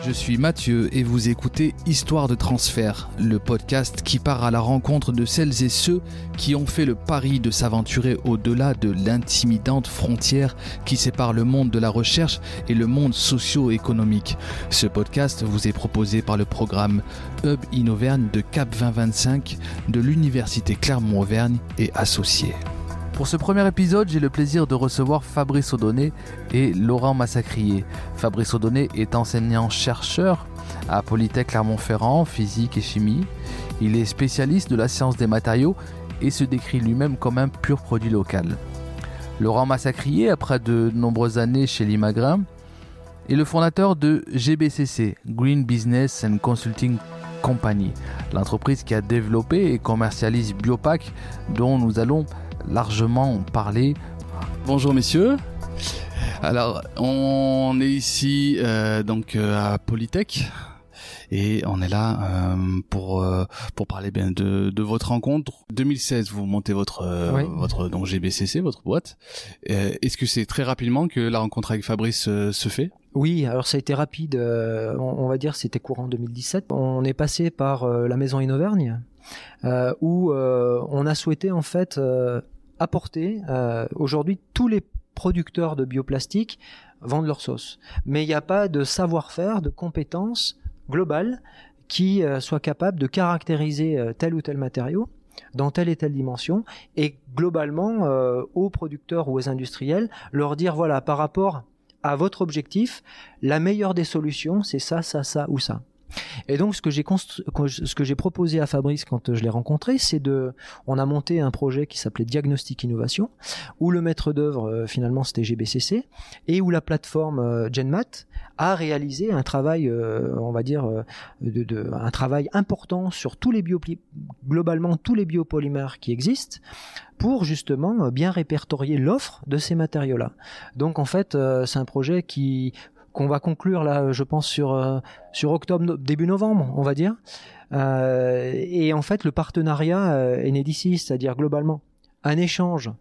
Je suis Mathieu et vous écoutez Histoire de transfert, le podcast qui part à la rencontre de celles et ceux qui ont fait le pari de s'aventurer au-delà de l'intimidante frontière qui sépare le monde de la recherche et le monde socio-économique. Ce podcast vous est proposé par le programme Hub Innoverne de Cap 2025 de l'Université Clermont-Auvergne et associés. Pour ce premier épisode, j'ai le plaisir de recevoir Fabrice Audonné et Laurent Massacrier. Fabrice Audonné est enseignant-chercheur à Polytech Clermont-Ferrand, physique et chimie. Il est spécialiste de la science des matériaux et se décrit lui-même comme un pur produit local. Laurent Massacrier, après de nombreuses années chez Limagrin, est le fondateur de GBCC, Green Business and Consulting Company, l'entreprise qui a développé et commercialise Biopac, dont nous allons largement parlé. Bonjour messieurs. Alors, on est ici euh, donc euh, à Polytech et on est là euh, pour pour parler bien de, de votre rencontre. 2016, vous montez votre votre donc GBCC, votre boîte. Est-ce que c'est très rapidement que la rencontre avec Fabrice se fait? Oui, alors ça a été rapide. on, va dire c'était courant 2017. On est passé par la maison Innovergne, où on a souhaité en fait apporter. Euh, aujourd'hui, tous les producteurs de bioplastique vendent leur sauce. Mais il n'y a pas de savoir-faire, de compétences globales qui euh, soit capable de caractériser euh, tel ou tel matériau dans telle et telle dimension et globalement aux producteurs ou aux industriels leur dire voilà par rapport à votre objectif la meilleure des solutions c'est ça ça ça ou ça et donc ce que j'ai proposé à Fabrice quand je l'ai rencontré, c'est de, on a monté un projet qui s'appelait Diagnostic Innovation, où le maître d'œuvre euh, finalement c'était GBCC et où la plateforme euh, GenMat a réalisé un travail, euh, on va dire, un travail important sur tous les globalement tous les biopolymères qui existent pour justement bien répertorier l'offre de ces matériaux-là. Donc en fait, c'est un projet qui qu'on va conclure là, je pense sur euh, sur octobre début novembre, on va dire. Euh, et en fait, le partenariat euh, né d'ici, c'est-à-dire globalement un échange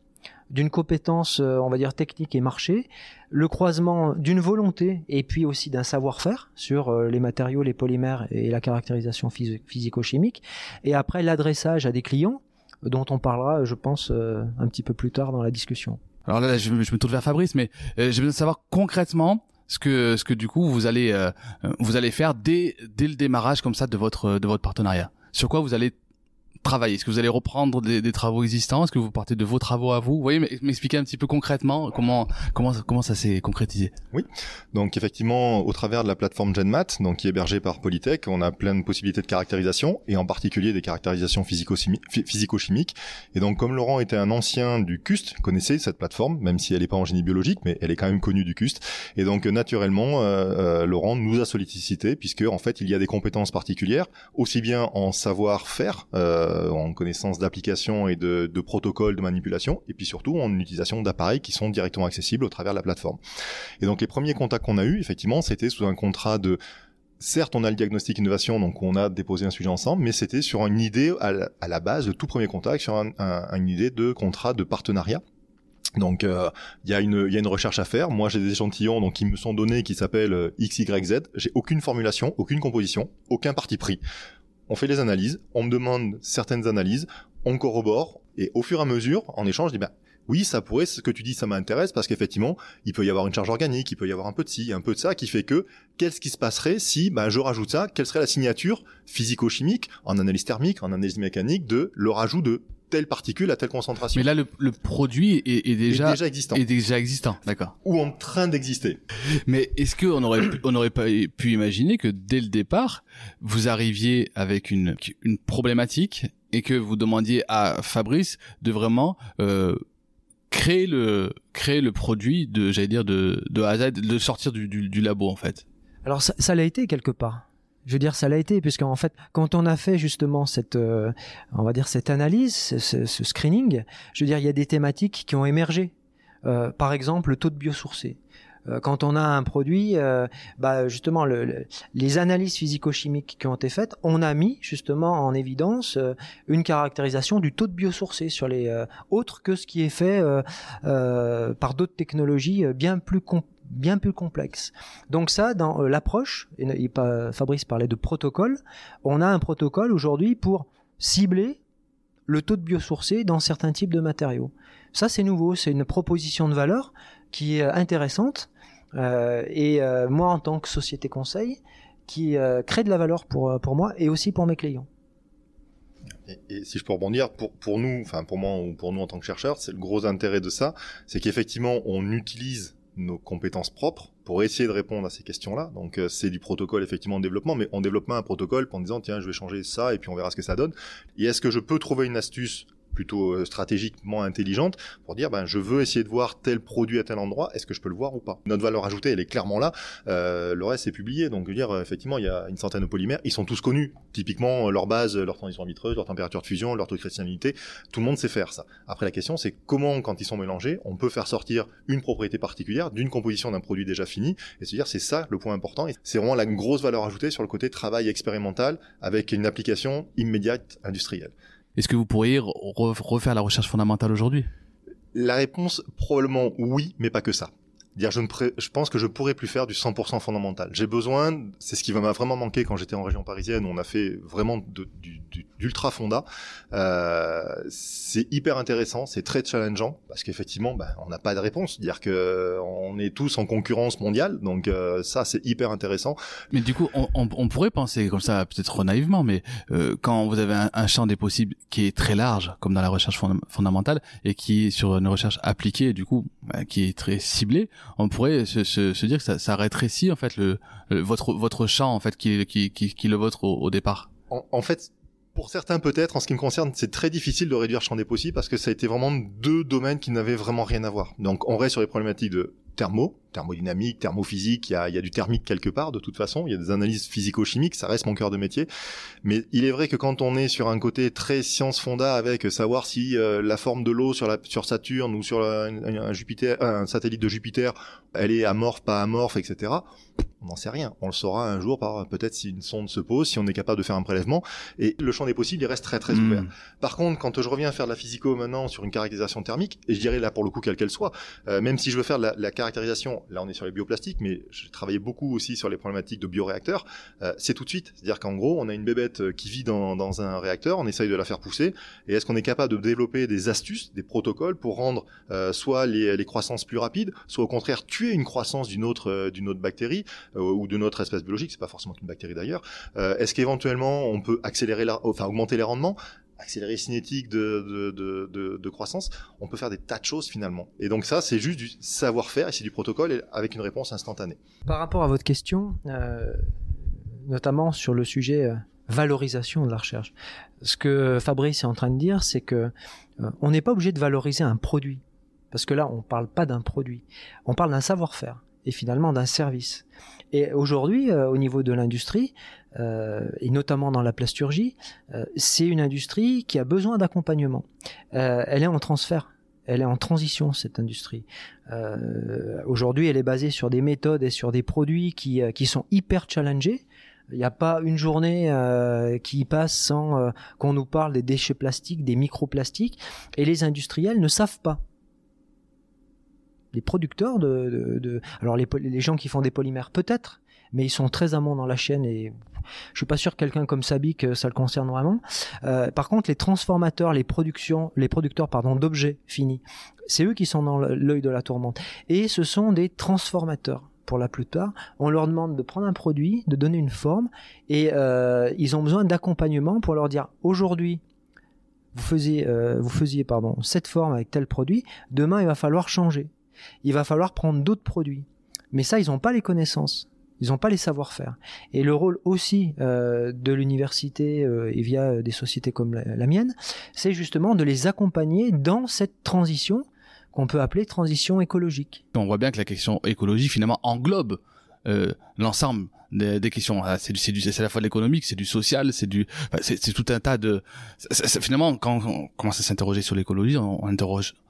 d'une compétence, on va dire technique et marché, le croisement d'une volonté et puis aussi d'un savoir-faire sur les matériaux, les polymères et la caractérisation physico-chimique, et après l'adressage à des clients dont on parlera, je pense, un petit peu plus tard dans la discussion. Alors là, je, me tourne vers Fabrice, mais j'ai besoin de savoir concrètement ce que ce que du coup vous allez euh, vous allez faire dès dès le démarrage comme ça de votre de votre partenariat. Sur quoi vous allez travailler Est-ce que vous allez reprendre des, travaux existants? Est-ce que vous partez de vos travaux à vous? Vous voyez, m'expliquer un petit peu concrètement comment comment comment ça s'est concrétisé Oui, donc effectivement, au travers de la plateforme GenMat, donc qui est hébergée par Polytech, on a plein de possibilités de caractérisation et en particulier des caractérisations physico-chimiques. Et donc, comme Laurent était un ancien du CUST, connaissez cette plateforme, même si elle n'est pas en génie biologique, mais elle est quand même connue du CUST. Et donc, naturellement, euh, euh, Laurent nous a sollicité puisque en fait, il y a des compétences particulières, aussi bien en savoir-faire. Euh, euh, en connaissance d'applications et de, protocoles de manipulation, et puis surtout en utilisation d'appareils qui sont directement accessibles au travers de la plateforme. Et donc les premiers contacts qu'on a eus, effectivement, c'était sous un contrat de Certes, on a le diagnostic innovation, donc on a déposé un sujet ensemble, mais c'était sur une idée à la, base, de tout premier contact, sur une idée de contrat de partenariat. Donc euh, il y, a une, y a une recherche à faire. Moi j'ai des échantillons donc qui me sont donnés qui s'appellent euh, X, Y, Z. J'ai aucune formulation, aucune composition, aucun parti pris on fait les analyses, on me demande certaines analyses, on corrobore, et au fur et à mesure, en échange, je dis, bah, oui, ça pourrait, ce que tu dis, ça m'intéresse, parce qu'effectivement, il peut y avoir une charge organique, il peut y avoir un peu de ci, un peu de ça, qui fait que, qu'est-ce qui se passerait si, bah, je rajoute ça, quelle serait la signature physico-chimique, en analyse thermique, en analyse mécanique, de le rajout de telle particule à telle concentration. Mais là, le, produit est, déjà, déjà existant. Est déjà existant, d'accord. Ou en train d'exister. Mais est-ce qu'on aurait, on aurait pas pu imaginer que dès le départ, vous arriviez avec une, une problématique et que vous demandiez à Fabrice de vraiment euh, créer le créer le produit de j'allais dire de de A à Z, de sortir du, du, du labo en fait? Alors ça, ça l'a été quelque part je veux dire, ça l'a été, puisqu'en fait, quand on a fait justement cette, euh, on va dire cette analyse, ce, screening, je veux dire, il y a des thématiques qui ont émergé. Euh, par exemple, le taux de biosourcé. Euh, quand on a un produit, bah justement, les analyses physico-chimiques qui ont été faites, on a mis justement en évidence une caractérisation du taux de biosourcé sur les autres que ce qui est fait par d'autres technologies bien plus bien plus complexe. Donc ça, dans l'approche, et Fabrice parlait de protocole, on a un protocole aujourd'hui pour cibler le taux de biosourcé dans certains types de matériaux. Ça, c'est nouveau, c'est une proposition de valeur qui est intéressante. Euh, et euh, moi, en tant que société conseil, qui euh, crée de la valeur pour, pour moi et aussi pour mes clients. Et, si je peux rebondir, pour, pour nous, enfin pour moi ou pour nous en tant que chercheurs, c'est le gros intérêt de ça, c'est qu'effectivement on utilise nos compétences propres pour essayer de répondre à ces questions-là. Donc c'est du protocole effectivement en développement, mais on développe un protocole en disant tiens je vais changer ça et puis on verra ce que ça donne. Et est-ce que je peux trouver une astuce plutôt euh, stratégiquement intelligente pour dire ben je veux essayer de voir tel produit à tel endroit, est-ce que je peux le voir ou pas? Notre valeur ajoutée, elle est clairement là. Euh, le reste est publié, donc je veux dire euh, effectivement il y a une centaine de polymères, ils sont tous connus. Typiquement leur base, leur transition vitreuse, leur température de fusion, leur taux de cristallinité, tout le monde sait faire ça. Après la question c'est comment quand ils sont mélangés, on peut faire sortir une propriété particulière d'une composition d'un produit déjà fini et se dire c'est ça le point important. C'est vraiment la grosse valeur ajoutée sur le côté travail expérimental avec une application immédiate industrielle. Est-ce que vous pourriez refaire la recherche fondamentale aujourd'hui? La réponse, probablement oui, mais pas que ça. Dire, je, pense que je pourrais plus faire du 100% fondamental. J'ai besoin, c'est ce qui m'a vraiment manqué quand j'étais en région parisienne, on a fait vraiment d'ultra fonda. Euh, c'est hyper intéressant, c'est très challengeant parce qu'effectivement, bah, on n'a pas de réponse. Dire que on est tous en concurrence mondiale, donc euh, ça c'est hyper intéressant. Mais du coup, on, on, pourrait penser comme ça, peut-être naïvement, mais euh, quand vous avez un, champ des possibles qui est très large, comme dans la recherche fondamentale, et qui est sur une recherche appliquée, du coup, bah, qui est très ciblée, on pourrait se, se, se, dire que ça, ça rétrécit en fait le, votre votre champ en fait qui qui qui, qui le vôtre au, départ. En, en, fait, pour certains peut-être, en ce qui me concerne, c'est très difficile de réduire le champ des possibles parce que ça a été vraiment deux domaines qui n'avaient vraiment rien à voir. Donc on reste sur les problématiques de thermo, thermodynamique, thermophysique, il y a, il y a du thermique quelque part de toute façon, il y a des analyses physico-chimiques, ça reste mon cœur de métier. Mais il est vrai que quand on est sur un côté très science fonda avec savoir si euh, la forme de l'eau sur, la, sur Saturne ou sur un, Jupiter, un satellite de Jupiter, elle est amorphe, pas amorphe, etc on n'en sait rien. On le saura un jour par peut-être si une sonde se pose, si on est capable de faire un prélèvement. Et le champ des possibles, il reste très très ouvert. Hmm. Par contre, quand je reviens faire de la physico maintenant sur une caractérisation thermique, et je dirais là pour le coup quelle qu'elle soit, euh, même si je veux faire la, la, caractérisation, là on est sur les bioplastiques, mais j'ai travaillé beaucoup aussi sur les problématiques de bioréacteurs, euh, c'est tout de suite. C'est-à-dire qu'en gros, on a une bébête euh, qui vit dans, un réacteur, on essaye de la faire pousser, et est-ce qu'on est capable de développer des astuces, des protocoles pour rendre soit les, croissances plus rapides, soit au contraire tuer une croissance d'une autre d'une autre bactérie ou de notre espèce biologique, c'est pas forcément une bactérie d'ailleurs. Est-ce qu'éventuellement on peut accélérer, la, enfin augmenter les rendements? Accélérer cinétique de, de, de, croissance, on peut faire des tas de choses finalement. Et donc ça, c'est juste du savoir-faire et c'est du protocole avec une réponse instantanée. Par rapport à votre question, euh, notamment sur le sujet euh, valorisation de la recherche, ce que Fabrice est en train de dire, c'est que euh, on n'est pas obligé de valoriser un produit, parce que là, on parle pas d'un produit, on parle d'un savoir-faire et finalement d'un service. Et aujourd'hui, au niveau de l'industrie, euh, et notamment dans la plasturgie, euh, c'est une industrie qui a besoin d'accompagnement. elle est en transfert. Elle est en transition, cette industrie. Aujourd'hui, elle est basée sur des méthodes et sur des produits qui, qui sont hyper challengés. Il n'y a pas une journée qui passe sans qu'on nous parle des déchets plastiques, des microplastiques, et les industriels ne savent pas les producteurs de, alors les, les, gens qui font des polymères peut-être, mais ils sont très amont dans la chaîne et je suis pas sûr que quelqu'un comme Sabic euh, ça le concerne vraiment. Euh, par contre, les transformateurs, les productions, les producteurs pardon d'objets finis, c'est eux qui sont dans l'œil de la tourmente et ce sont des transformateurs pour la plupart, on leur demande de prendre un produit, de donner une forme, et euh, ils ont besoin d'accompagnement pour leur dire aujourd'hui, vous faisiez, vous faisiez pardon, cette forme avec tel produit, demain il va falloir changer il va falloir prendre d'autres produits. Mais ça, ils n'ont pas les connaissances. Ils n'ont pas les savoir-faire. Et le rôle aussi euh, de l'université euh, et via euh, des sociétés comme la, mienne, c'est justement de les accompagner dans cette transition qu'on peut appeler transition écologique. On voit bien que la question écologique finalement englobe l'ensemble des, questions. Ah, c'est du, c'est à la fois de l'économique, c'est du social, c'est du, c'est tout un tas de. finalement, quand on commence à s'interroger sur l'écologie, on interroge tout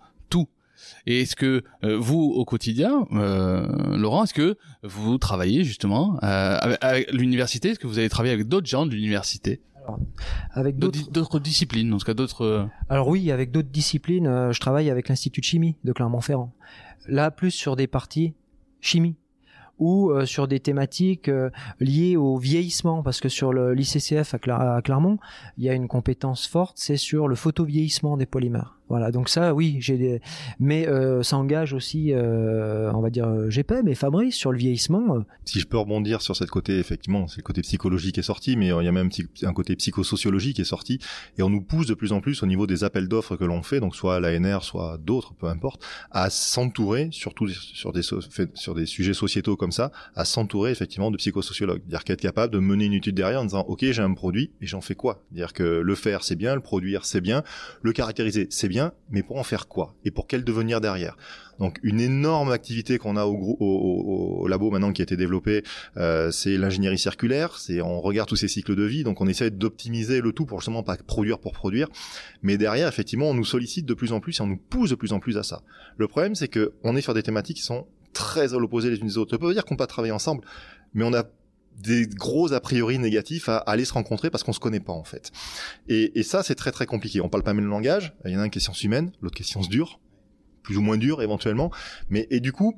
et est-ce que euh, vous, au quotidien, euh, Laurent, est-ce que vous travaillez justement euh, avec, l'université? Est-ce que vous avez travaillé avec d'autres gens de l'université? Avec d'autres disciplines, en tout cas d'autres. Alors oui, avec d'autres disciplines, je travaille avec l'institut de chimie de Clermont-Ferrand. Là, plus sur des parties chimie ou euh, sur des thématiques euh, liées au vieillissement, parce que sur l'ICCF à, Clermont, il y a une compétence forte, c'est sur le photovieillissement des polymères. Voilà, donc ça, oui, j'ai des... mais euh, ça engage aussi, euh, on va dire, GP, mais Fabrice sur le vieillissement. Si je peux rebondir sur cette côté, effectivement, c'est le côté psychologique qui est sorti, mais il y a même un côté psychosociologique qui est sorti, et on nous pousse de plus en plus au niveau des appels d'offres que l'on fait, donc soit l'ANR, soit d'autres, peu importe, à s'entourer, surtout sur des sur des sujets sociétaux comme ça, à s'entourer effectivement de psychosociologues, dire qu'être capable de mener une étude derrière en disant, ok, j'ai un produit et j'en fais quoi, dire que le faire c'est bien, le produire c'est bien, le caractériser c'est bien mais pour en faire quoi Et pour quel devenir derrière? Donc une énorme activité qu'on a au, au, au, labo maintenant qui a été développée, euh, c'est l'ingénierie circulaire. C'est on regarde tous ces cycles de vie, donc on essaie d'optimiser le tout pour justement pas produire pour produire. Mais derrière, effectivement, on nous sollicite de plus en plus et on nous pousse de plus en plus à ça. Le problème, c'est que on est sur des thématiques qui sont très à l'opposé les unes des autres. On peut dire qu'on peut travailler ensemble, mais on a des gros a priori négatifs à, aller se rencontrer parce qu'on se connaît pas en fait. Et, et ça c'est très très compliqué. On parle pas même le langage. Il y en a un qui est science humaine, l'autre qui est science dure, plus ou moins dure éventuellement. Mais et du coup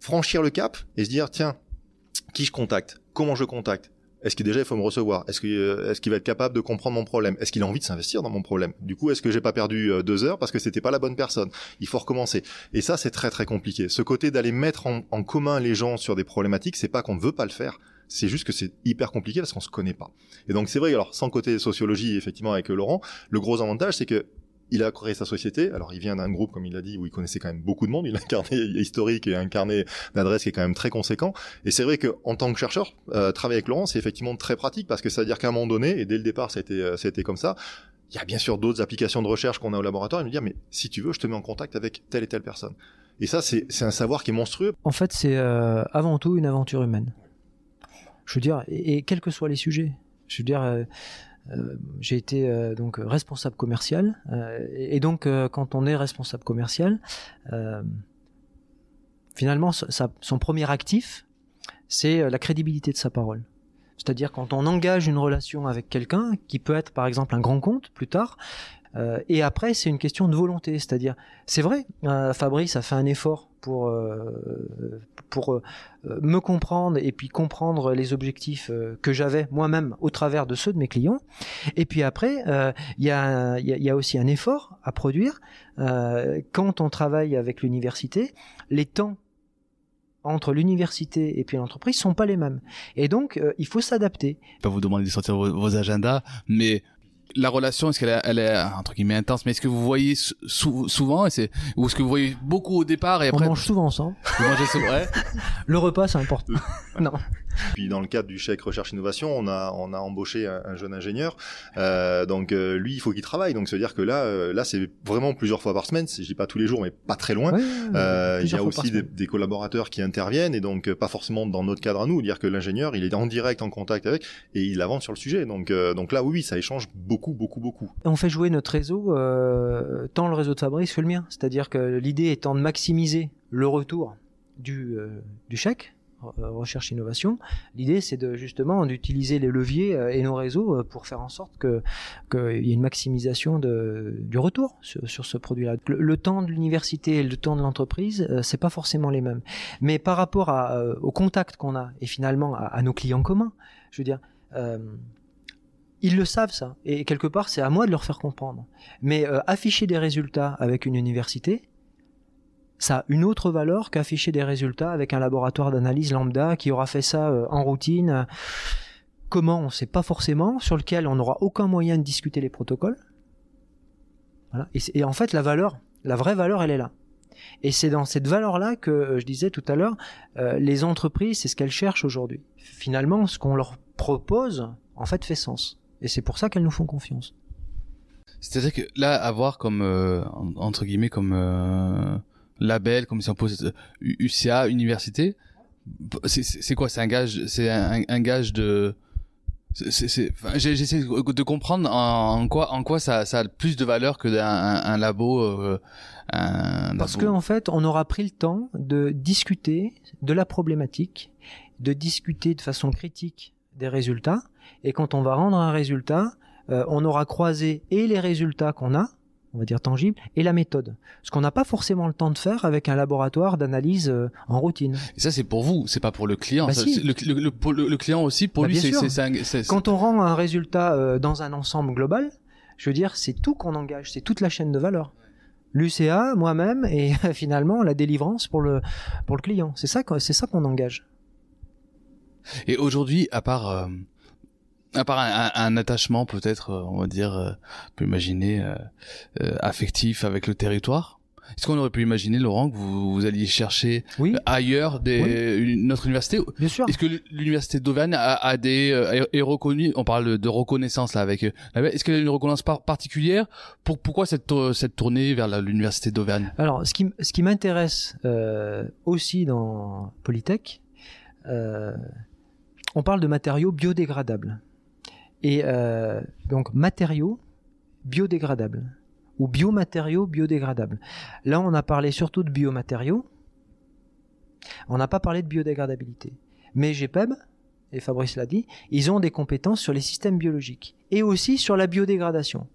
franchir le cap et se dire tiens qui je contacte, comment je contacte? Est-ce qu'il déjà il faut me recevoir? Est-ce qu'il euh, est-ce qu'il va être capable de comprendre mon problème? Est-ce qu'il a envie de s'investir dans mon problème? Du coup, est-ce que j'ai pas perdu euh, deux heures parce que c'était pas la bonne personne? Il faut recommencer. Et ça, c'est très très compliqué. Ce côté d'aller mettre en, en commun les gens sur des problématiques, c'est pas qu'on ne veut pas le faire, c'est juste que c'est hyper compliqué parce qu'on se connaît pas. Et donc c'est vrai, alors sans côté sociologie, effectivement, avec Laurent, le gros avantage, c'est que il a créé sa société. Alors, il vient d'un groupe, comme il l'a dit, où il connaissait quand même beaucoup de monde. Il a un carnet historique et un carnet d'adresses qui est quand même très conséquent. Et c'est vrai qu'en tant que chercheur, euh, travailler avec Laurent, c'est effectivement très pratique parce que ça veut dire qu'à un moment donné, et dès le départ, été, euh, été comme ça, il y a bien sûr d'autres applications de recherche qu'on a au laboratoire. Il me dit, mais si tu veux, je te mets en contact avec telle et telle personne. Et ça, c'est un savoir qui est monstrueux. En fait, c'est euh, avant tout une aventure humaine. Je veux dire, et, quels que soient les sujets. Je veux dire, euh, euh, j'ai été euh, donc responsable commercial, et, donc quand on est responsable commercial, finalement, son premier actif, c'est la crédibilité de sa parole. C'est-à-dire quand on engage une relation avec quelqu'un, qui peut être par exemple un grand compte plus tard, euh, et après, c'est une question de volonté, c'est-à-dire, c'est vrai, euh, Fabrice a fait un effort pour euh, pour me comprendre et puis comprendre les objectifs que j'avais moi-même au travers de ceux de mes clients. Et puis après, il y a il y, a aussi un effort à produire quand on travaille avec l'université. Les temps entre l'université et puis l'entreprise sont pas les mêmes. Et donc, il faut s'adapter. Je peux vous demander de sortir vos agendas, mais la relation, est-ce qu'elle est, elle est entre guillemets intense, mais est-ce que vous voyez souvent, et c'est, ou est-ce que vous voyez beaucoup au départ et après On mange souvent ensemble. Vous mangez souvent, ouais. Le repas, c'est important. non. Puis dans le cadre du chèque recherche innovation, on a on a embauché un, jeune ingénieur. Euh, donc euh, lui, il faut qu'il travaille. Donc ça veut dire que là, euh, là c'est vraiment plusieurs fois par semaine. Je dis pas tous les jours, mais pas très loin. Euh, il y a aussi des, des, collaborateurs qui interviennent et donc pas forcément dans notre cadre à nous. Dire que l'ingénieur, il est en direct en contact avec et il avance sur le sujet. Donc donc là, oui, ça échange beaucoup beaucoup, beaucoup, On fait jouer notre réseau, euh, tant le réseau de Fabrice que le mien. C'est-à-dire que l'idée étant de maximiser le retour du, euh, du chèque, euh, recherche innovation. L'idée, c'est de justement d'utiliser les leviers et nos réseaux pour faire en sorte que qu'il y ait une maximisation de, du retour sur, ce produit-là. Le, temps de l'université et le temps de l'entreprise, c'est pas forcément les mêmes. Mais par rapport au contact qu'on a et finalement à, nos clients communs, je veux dire ils le savent ça, et quelque part c'est à moi de leur faire comprendre. Mais euh, afficher des résultats avec une université, ça a une autre valeur qu'afficher des résultats avec un laboratoire d'analyse lambda qui aura fait ça euh, en routine. Comment on ne sait pas forcément, sur lequel on n'aura aucun moyen de discuter les protocoles. Voilà. Et, en fait, la valeur, la vraie valeur, elle est là. Et c'est dans cette valeur-là que euh, je disais tout à l'heure, les entreprises, c'est ce qu'elles cherchent aujourd'hui. Finalement, ce qu'on leur propose, en fait, fait sens. Et c'est pour ça qu'elles nous font confiance. C'est-à-dire que là, avoir comme euh, entre guillemets comme euh, label, comme si on pose UCA université, c'est quoi? C'est un gage, c'est un, gage de. J'essaie de comprendre en, quoi, en quoi ça, a plus de valeur que d'un un, labo. Euh, Parce qu'en en fait, on aura pris le temps de discuter de la problématique, de discuter de façon critique des résultats. Et quand on va rendre un résultat, euh, on aura croisé et les résultats qu'on a on va dire tangible, et la méthode. Ce qu'on n'a pas forcément le temps de faire avec un laboratoire d'analyse euh, en routine. Et ça, c'est pour vous, c'est pas pour le client. Bah Ça, si. c'est- le, le- le- le client aussi, pour Bah, lui, c'est Quand on rend un résultat euh, dans un ensemble global, je veux dire, c'est tout qu'on engage, c'est toute la chaîne de valeur. L'UCA, moi-même, et finalement la délivrance pour le, pour le client. C'est ça, qu'on- c'est ça qu'on engage. Et aujourd'hui, à part, euh, à part un, un- attachement peut-être, euh, on va dire, euh, on peut imaginer euh, euh, affectif avec le territoire. Est-ce qu'on aurait pu imaginer, Laurent, que vous, vous alliez chercher Oui, ailleurs des, une- notre université bien sûr. Est-ce que l'université d'Auvergne a, a des euh, est reconnue On parle de reconnaissance là avec. euh, Est-ce qu'elle a une reconnaissance par- particulière pour pourquoi cette cette tournée vers l'université d'Auvergne Alors, ce qui, ce qui m'intéresse euh, aussi dans Polytech, euh, on parle de matériaux biodégradables. Et euh, donc, matériaux biodégradables ou biomatériaux biodégradables. Là, on a parlé surtout de biomatériaux. On n'a pas parlé de biodégradabilité. Mais GPEB, et Fabrice l'a dit, ils ont des compétences sur les systèmes biologiques et aussi sur la biodégradation.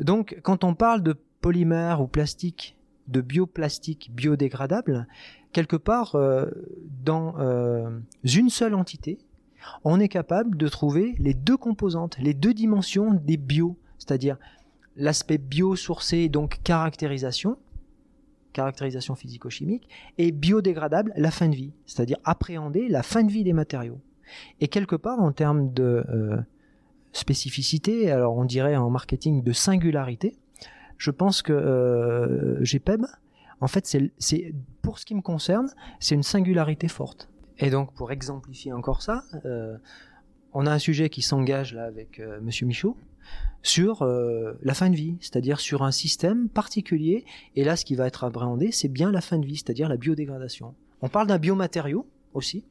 Donc, quand on parle de polymères ou plastique, de bioplastique biodégradable, quelque part, euh, dans euh, une seule entité, on est capable de trouver les deux composantes, les deux dimensions des bio, c'est-à-dire l'aspect biosourcé, donc caractérisation, caractérisation physico-chimique, et biodégradable, la fin de vie, c'est-à-dire appréhender la fin de vie des matériaux. Et quelque part, en termes de euh, spécificité, alors on dirait en marketing de singularité, je pense que euh, GPEB, en fait, c'est, pour ce qui me concerne, c'est une singularité forte. Et donc, pour exemplifier encore ça, euh, on a un sujet qui s'engage là avec euh, Monsieur Michaud sur euh, la fin de vie, c'est-à-dire sur un système particulier. Et là, ce qui va être appréhendé, c'est bien la fin de vie, c'est-à-dire la biodégradation. On parle d'un biomatériau aussi,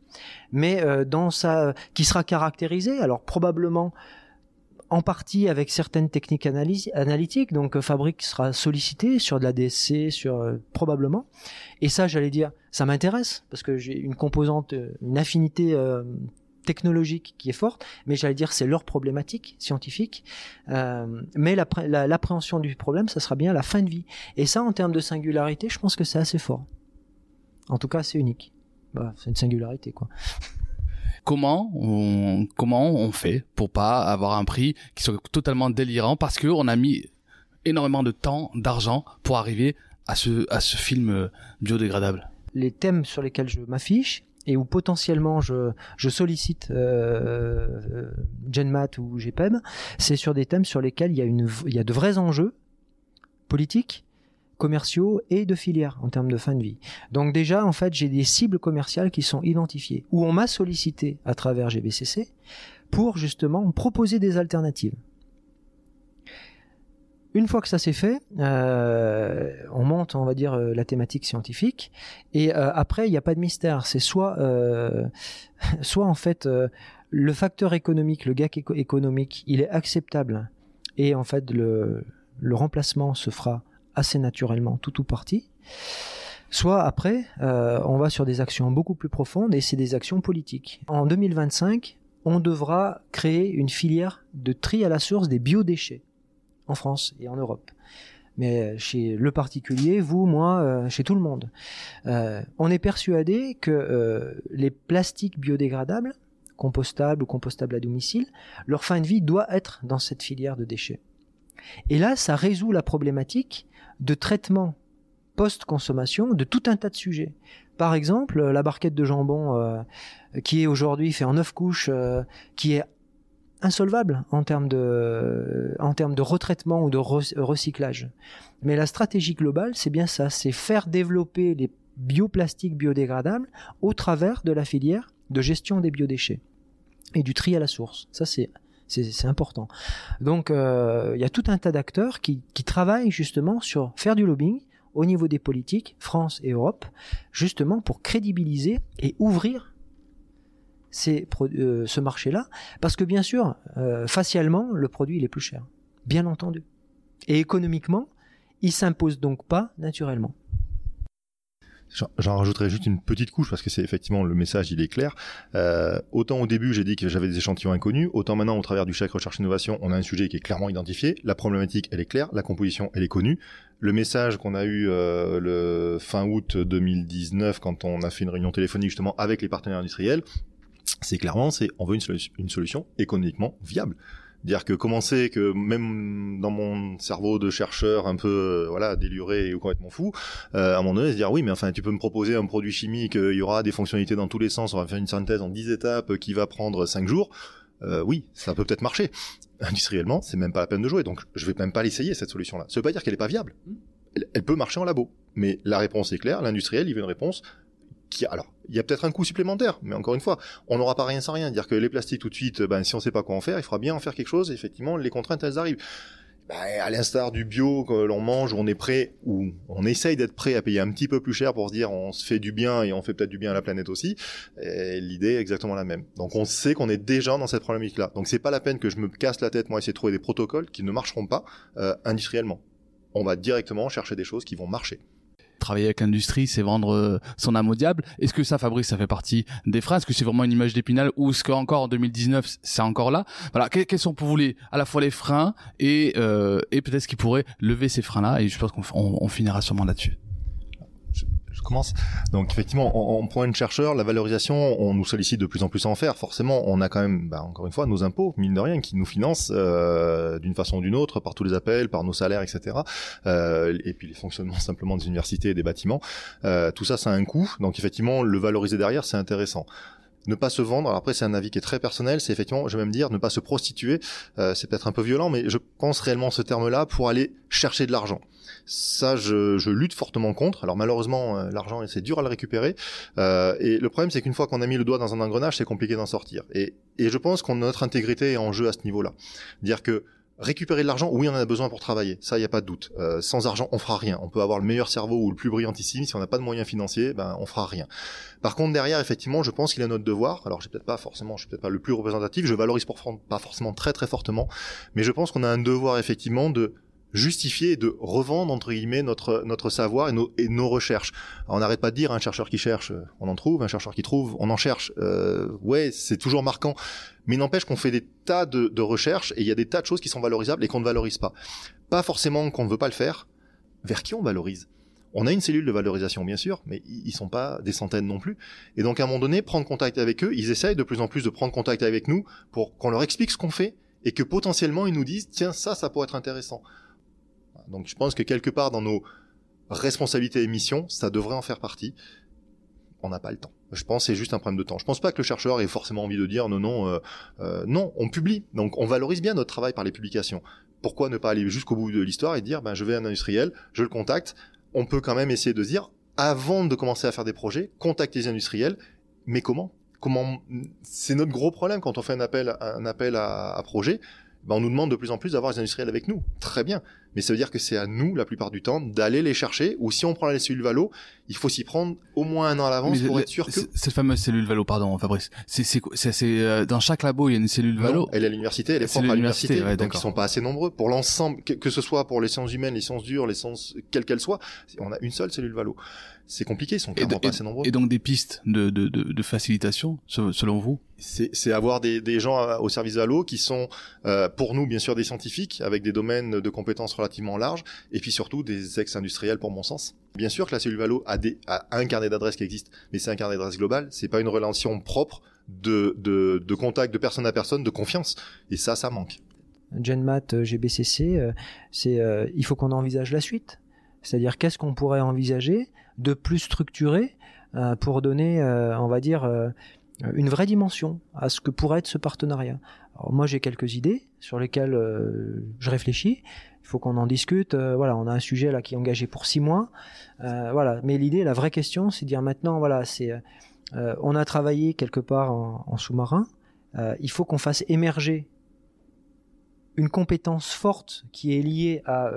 mais dans sa, qui sera caractérisé, alors probablement en partie avec certaines techniques analytiques. Donc, euh, Fabrique sera sollicité sur de la DSC, sur euh, probablement. Et ça, j'allais dire, ça m'intéresse parce que j'ai une composante, euh, une affinité euh, technologique qui est forte. Mais j'allais dire, c'est leur problématique scientifique. Euh, mais l'appré- la- l'appréhension du problème, ça sera bien la fin de vie. Et ça, en termes de singularité, je pense que c'est assez fort. En tout cas, c'est unique. Bah, c'est une singularité, quoi. Comment on fait pour pas avoir un prix qui soit totalement délirant parce que on a mis énormément de temps, d'argent pour arriver à ce film euh, biodégradable. les thèmes sur lesquels je m'affiche et où potentiellement je, sollicite euh, euh, GenMat ou GPEB, c'est sur des thèmes sur lesquels il y, a il y a de vrais enjeux politiques, commerciaux et de filières en termes de fin de vie. Donc déjà, en fait, j'ai des cibles commerciales qui sont identifiées, où on m'a sollicité à travers GBCC pour justement me proposer des alternatives. Une fois que ça s'est fait, euh, on monte, on va dire, euh, la thématique scientifique. Et euh, après, il n'y a pas de mystère. C'est soit, soit en fait, le facteur économique, le gap éco- économique, il est acceptable. Et en fait, le remplacement se fera assez naturellement, tout ou partie. Soit après, euh, on va sur des actions beaucoup plus profondes et c'est des actions politiques. En 2025, on devra créer une filière de tri à la source des biodéchets en France et en Europe. Mais chez le particulier, vous, moi, euh, chez tout le monde. Euh, on est persuadé que euh, les plastiques biodégradables, compostables ou compostables à domicile, leur fin de vie doit être dans cette filière de déchets. Et là, ça résout la problématique de traitement post-consommation de tout un tas de sujets. Par exemple, la barquette de jambon euh, qui est aujourd'hui fait en neuf couches, euh, qui est insolvable en termes de, en termes de retraitement ou de re- recyclage. Mais la stratégie globale, c'est bien ça, c'est faire développer les bioplastiques biodégradables au travers de la filière de gestion des biodéchets et du tri à la source. Ça, c'est c'est important. Donc, euh, il y a tout un tas d'acteurs qui, travaillent justement sur faire du lobbying au niveau des politiques, France et Europe, justement pour crédibiliser et ouvrir euh, ce marché-là, parce que bien sûr, euh, facialement, le produit il est plus cher, bien entendu. Et économiquement, il s'impose donc pas naturellement. J'en rajouterai juste une petite couche parce que c'est effectivement le message, il est clair. Euh, autant au début, j'ai dit que j'avais des échantillons inconnus, autant maintenant, au travers du chèque recherche innovation, on a un sujet qui est clairement identifié. La problématique, elle est claire, la composition, elle est connue. Le message qu'on a eu euh, le fin août 2019, quand on a fait une réunion téléphonique justement avec les partenaires industriels, c'est clairement, c'est on veut une, une solution économiquement viable dire que commencer que même dans mon cerveau de chercheur un peu euh, voilà déluré ou complètement fou, euh, à un moment donné dire oui mais enfin tu peux me proposer un produit chimique, euh, il y aura des fonctionnalités dans tous les sens, on va faire une synthèse en 10 étapes qui va prendre 5 jours. oui, ça peut peut-être marcher. Industriellement, c'est même pas la peine de jouer, donc je vais même pas l'essayer cette solution-là. Ça veut pas dire qu'elle est pas viable. elle peut marcher en labo, mais la réponse est claire. L'industriel, il veut une réponse alors, il y a peut-être un coût supplémentaire, mais encore une fois, on n'aura pas rien sans rien. Dire que les plastiques tout de suite, ben, si on sait pas quoi en faire, il faudra bien en faire quelque chose. effectivement, les contraintes, elles arrivent. Ben, à l'instar du bio que l'on mange, on est prêt ou on essaye d'être prêt à payer un petit peu plus cher pour se dire on se fait du bien et on fait peut-être du bien à la planète aussi. L'idée est exactement la même. Donc on sait qu'on est déjà dans cette problématique-là. Donc c'est pas la peine que je me casse la tête moi essayer de trouver des protocoles qui ne marcheront pas euh, industriellement. On va directement chercher des choses qui vont marcher travailler avec l'industrie, c'est vendre euh, son âme au diable. Est-ce que ça, Fabrice, ça fait partie des phrases? Est-ce que c'est vraiment une image d'épinal ou est-ce qu'encore en 2019, c'est encore là? Voilà, quels sont pour vous les, à la fois les freins et, euh, et peut-être ce qui pourrait lever ces freins-là? Et je pense qu'on on finira sûrement là-dessus Donc effectivement, en, point de chercheur, la valorisation, on nous sollicite de plus en plus à en faire. Forcément, on a quand même, bah, encore une fois, nos impôts, mine de rien, qui nous financent euh, d'une façon ou d'une autre, par tous les appels, par nos salaires, etc. Euh, et puis les fonctionnements simplement des universités et des bâtiments. Euh, tout ça, ça a un coût. Donc effectivement, le valoriser derrière, c'est intéressant ne pas se vendre. Alors après, c'est un avis qui est très personnel. C'est effectivement, je vais même dire, ne pas se prostituer. Euh, c'est peut-être un peu violent, mais je pense réellement ce terme-là pour aller chercher de l'argent. Ça, je, je, lutte fortement contre. Alors malheureusement, euh, l'argent, c'est dur à le récupérer. Euh, et le problème, c'est qu'une fois qu'on a mis le doigt dans un engrenage, c'est compliqué d'en sortir. Et, et je pense qu'on notre intégrité est en jeu à ce niveau-là. Dire que Récupérer de l'argent, oui, on en a besoin pour travailler, ça, il n'y a pas de doute. Euh, sans argent, on fera rien. On peut avoir le meilleur cerveau ou le plus brillantissime, si on n'a pas de moyens financiers, ben, on fera rien. Par contre, derrière, effectivement, je pense qu'il est notre devoir. Alors, j'ai peut-être pas forcément, je suis peut-être pas le plus représentatif, je valorise pas forcément très très fortement, mais je pense qu'on a un devoir effectivement de justifier et de revendre entre guillemets notre notre savoir et nos, et nos recherches. on n'arrête pas de dire un chercheur qui cherche, euh, on en trouve, un chercheur qui trouve, on en cherche. Euh, ouais, c'est toujours marquant, mais n'empêche qu'on fait des tas de, de recherches et il y a des tas de choses qui sont valorisables et qu'on ne valorise pas. Pas forcément qu'on ne veut pas le faire. Vers qui on valorise? On a une cellule de valorisation, bien sûr, mais ils sont pas des centaines non plus. Et donc, à un moment donné, prendre contact avec eux, ils essayent de plus en plus de prendre contact avec nous pour qu'on leur explique ce qu'on fait et que potentiellement ils nous disent, tiens, ça, ça pourrait être intéressant. Donc je pense que quelque part dans nos responsabilités et missions, ça devrait en faire partie. On n'a pas le temps. Je pense que c'est juste un problème de temps. Je pense pas que le chercheur ait forcément envie de dire non, non, euh, euh, non, on publie. Donc on valorise bien notre travail par les publications. Pourquoi ne pas aller jusqu'au bout de l'histoire et dire ben je vais à un industriel, je le contacte. On peut quand même essayer de dire avant de commencer à faire des projets, contacter les industriels. Mais comment? Comment C'est notre gros problème quand on fait un appel, un appel à, projet. Ben on nous demande de plus en plus d'avoir les industriels avec nous. Très bien mais ça veut dire que c'est à nous, la plupart du temps, d'aller les chercher, ou si on prend la cellule Valo, il faut s'y prendre au moins un an à l'avance pour être sûr que... Cette fameuse cellule Valo, pardon Fabrice, c'est, c'est, c'est, euh, dans chaque labo, il y a une cellule Valo Elle est à l'université, elle est propre à l'université, donc ils sont pas assez nombreux. Pour l'ensemble, que, ce soit pour les sciences humaines, les sciences dures, les sciences, quelles qu'elles soient, on a une seule cellule Valo. C'est compliqué, ils sont clairement pas assez nombreux. Et donc des pistes de, de, de, de facilitation, selon vous? C'est avoir des, des, gens euh, au service Valo qui sont, euh, pour nous, bien sûr, des scientifiques, avec des domaines de compétences relativement large, et puis surtout des ex-industriels pour mon sens. Bien sûr que la cellule Valo a, un carnet d'adresses qui existe, mais c'est un carnet d'adresses global, c'est pas une relation propre de, de, de contact de personne à personne, de confiance, et ça, ça manque. GenMat euh, GBCC, euh, c'est euh, il faut qu'on envisage la suite. C'est-à-dire qu'est-ce qu'on pourrait envisager de plus structuré pour donner, on va dire, une vraie dimension à ce que pourrait être ce partenariat? Alors moi j'ai quelques idées sur lesquelles je réfléchis il faut qu'on en discute. Euh, voilà, on a un sujet là qui est engagé pour six mois. Euh, voilà, mais l'idée, la vraie question, c'est de dire maintenant, voilà, c'est, euh, on a travaillé quelque part en, sous-marin. il faut qu'on fasse émerger une compétence forte qui est liée à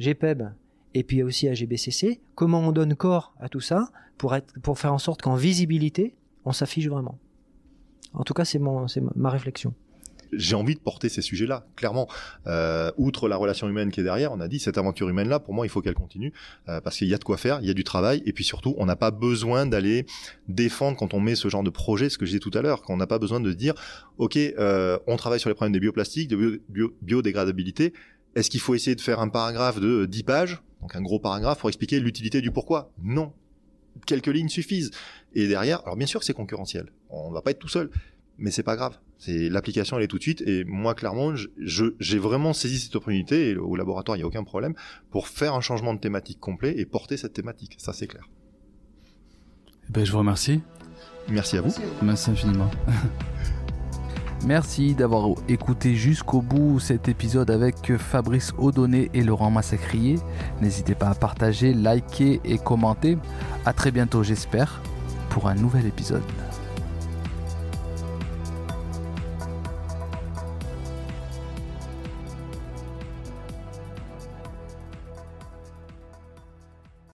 GPEB et puis aussi à GBCC. Comment on donne corps à tout ça pour être, pour faire en sorte qu'en visibilité, on s'affiche vraiment. En tout cas, c'est ma réflexion j'ai envie de porter ces sujets-là, clairement. Euh, outre la relation humaine qui est derrière, on a dit cette aventure humaine-là, pour moi, il faut qu'elle continue euh, parce qu'il y a de quoi faire, il y a du travail, et puis surtout, on n'a pas besoin d'aller défendre quand on met ce genre de projet, ce que je disais tout à l'heure, qu'on n'a pas besoin de dire, ok, euh, on travaille sur les problèmes des bioplastiques, de biodégradabilité. Est-ce qu'il faut essayer de faire un paragraphe de 10 pages, donc un gros paragraphe pour expliquer l'utilité du pourquoi? Non, quelques lignes suffisent. Et derrière, alors bien sûr que c'est concurrentiel, on va pas être tout seul, mais c'est pas grave. C'est l'application elle est tout de suite et moi clairement j'ai vraiment saisi cette opportunité et au laboratoire il y a aucun problème pour faire un changement de thématique complet et porter cette thématique. Ça c'est clair. Eh ben, je vous remercie. Merci à vous. Merci infiniment. Merci d'avoir écouté jusqu'au bout cet épisode avec Fabrice Audonné et Laurent Massacrier. N'hésitez pas à partager, liker et commenter. À très bientôt, j'espère, pour un nouvel épisode.